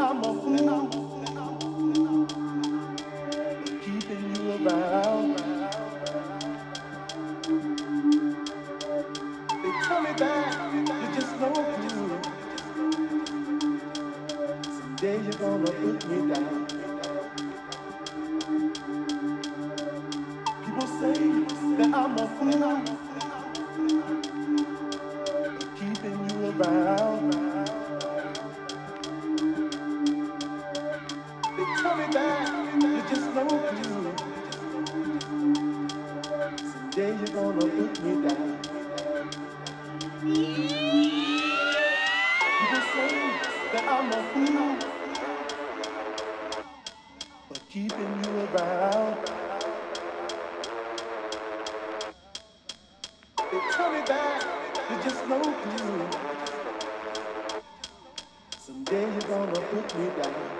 I'm a fool. that I'm a fool for keeping you around. They tell me that there's just no clue. Someday you're gonna put me down.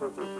Wow.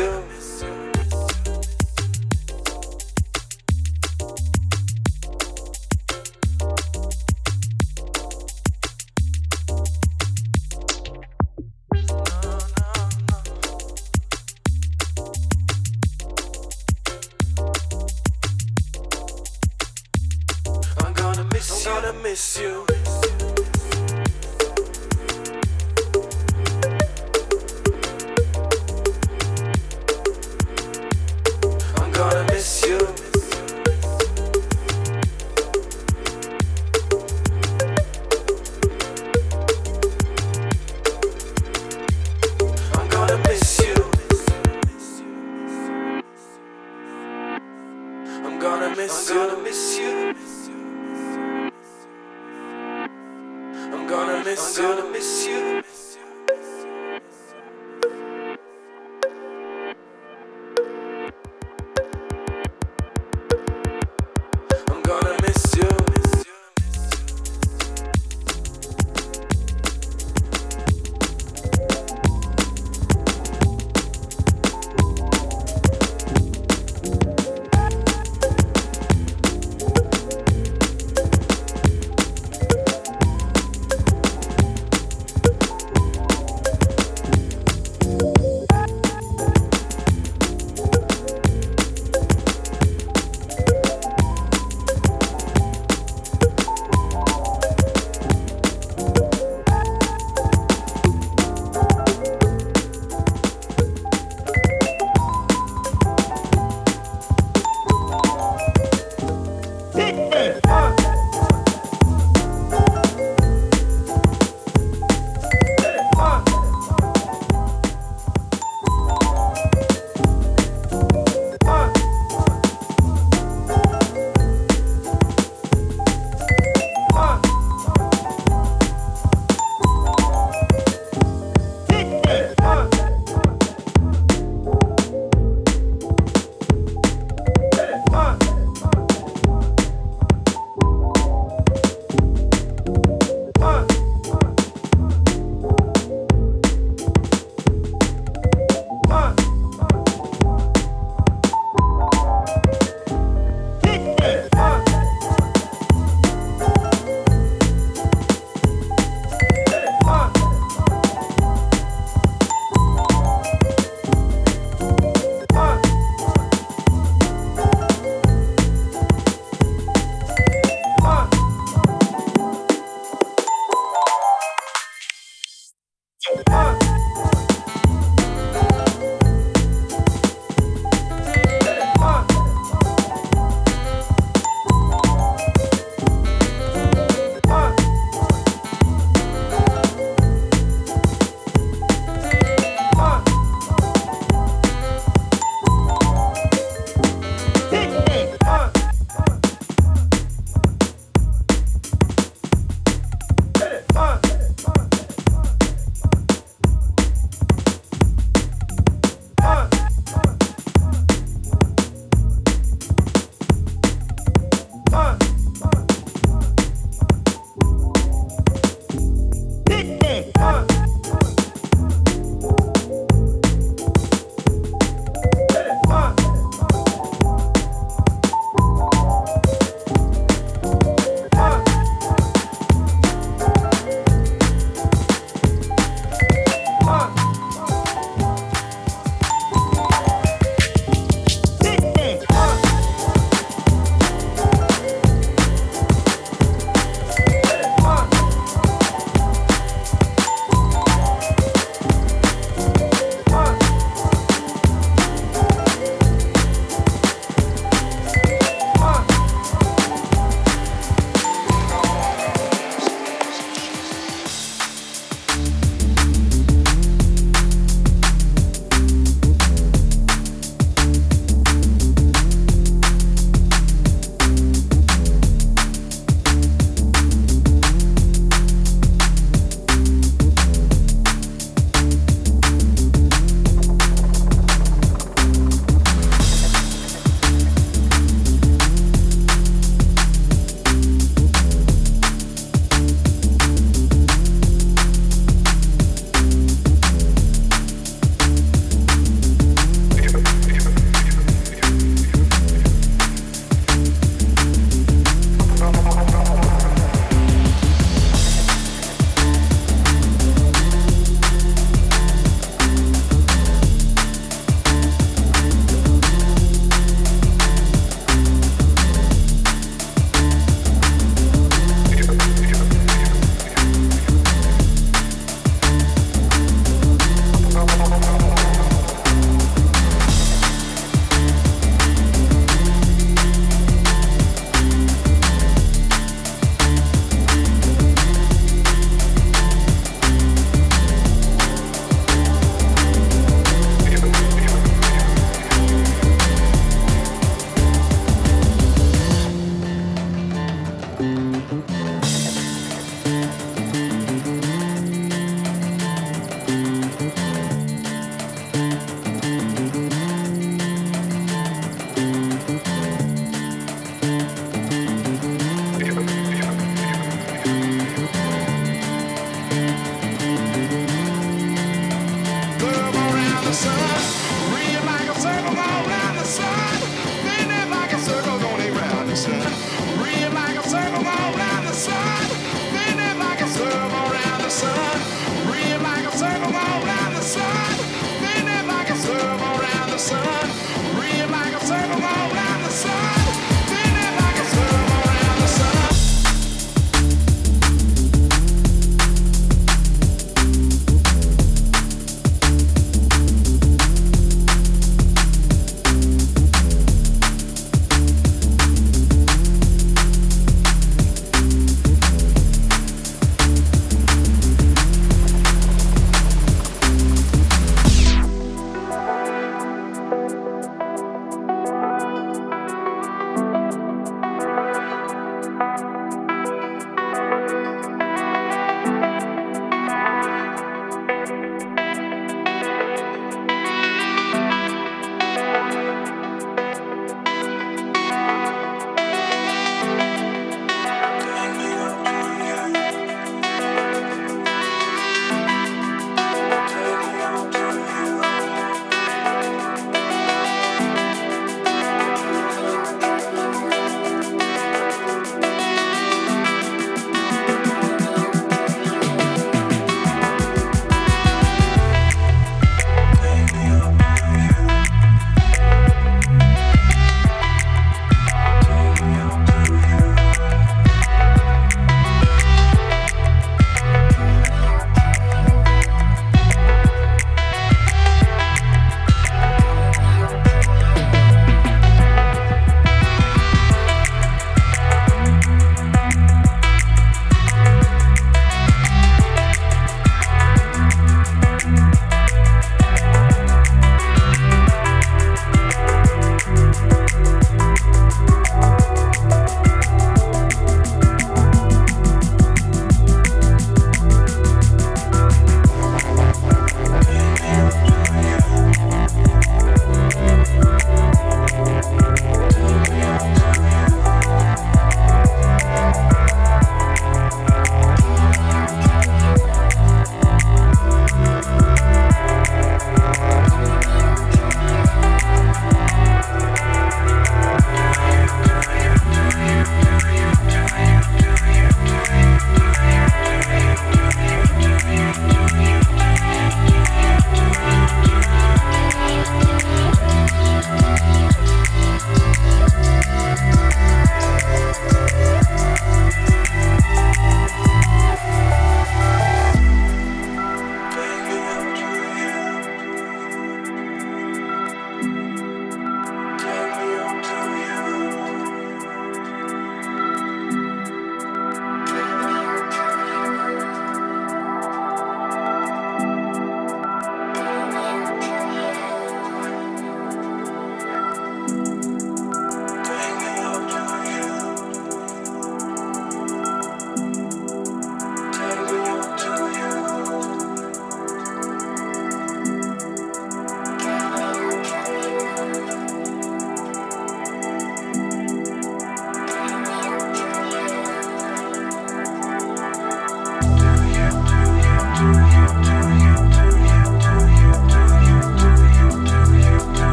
Yeah. Miss you. I'm gonna miss you. I'm gonna miss you. I'm gonna miss you.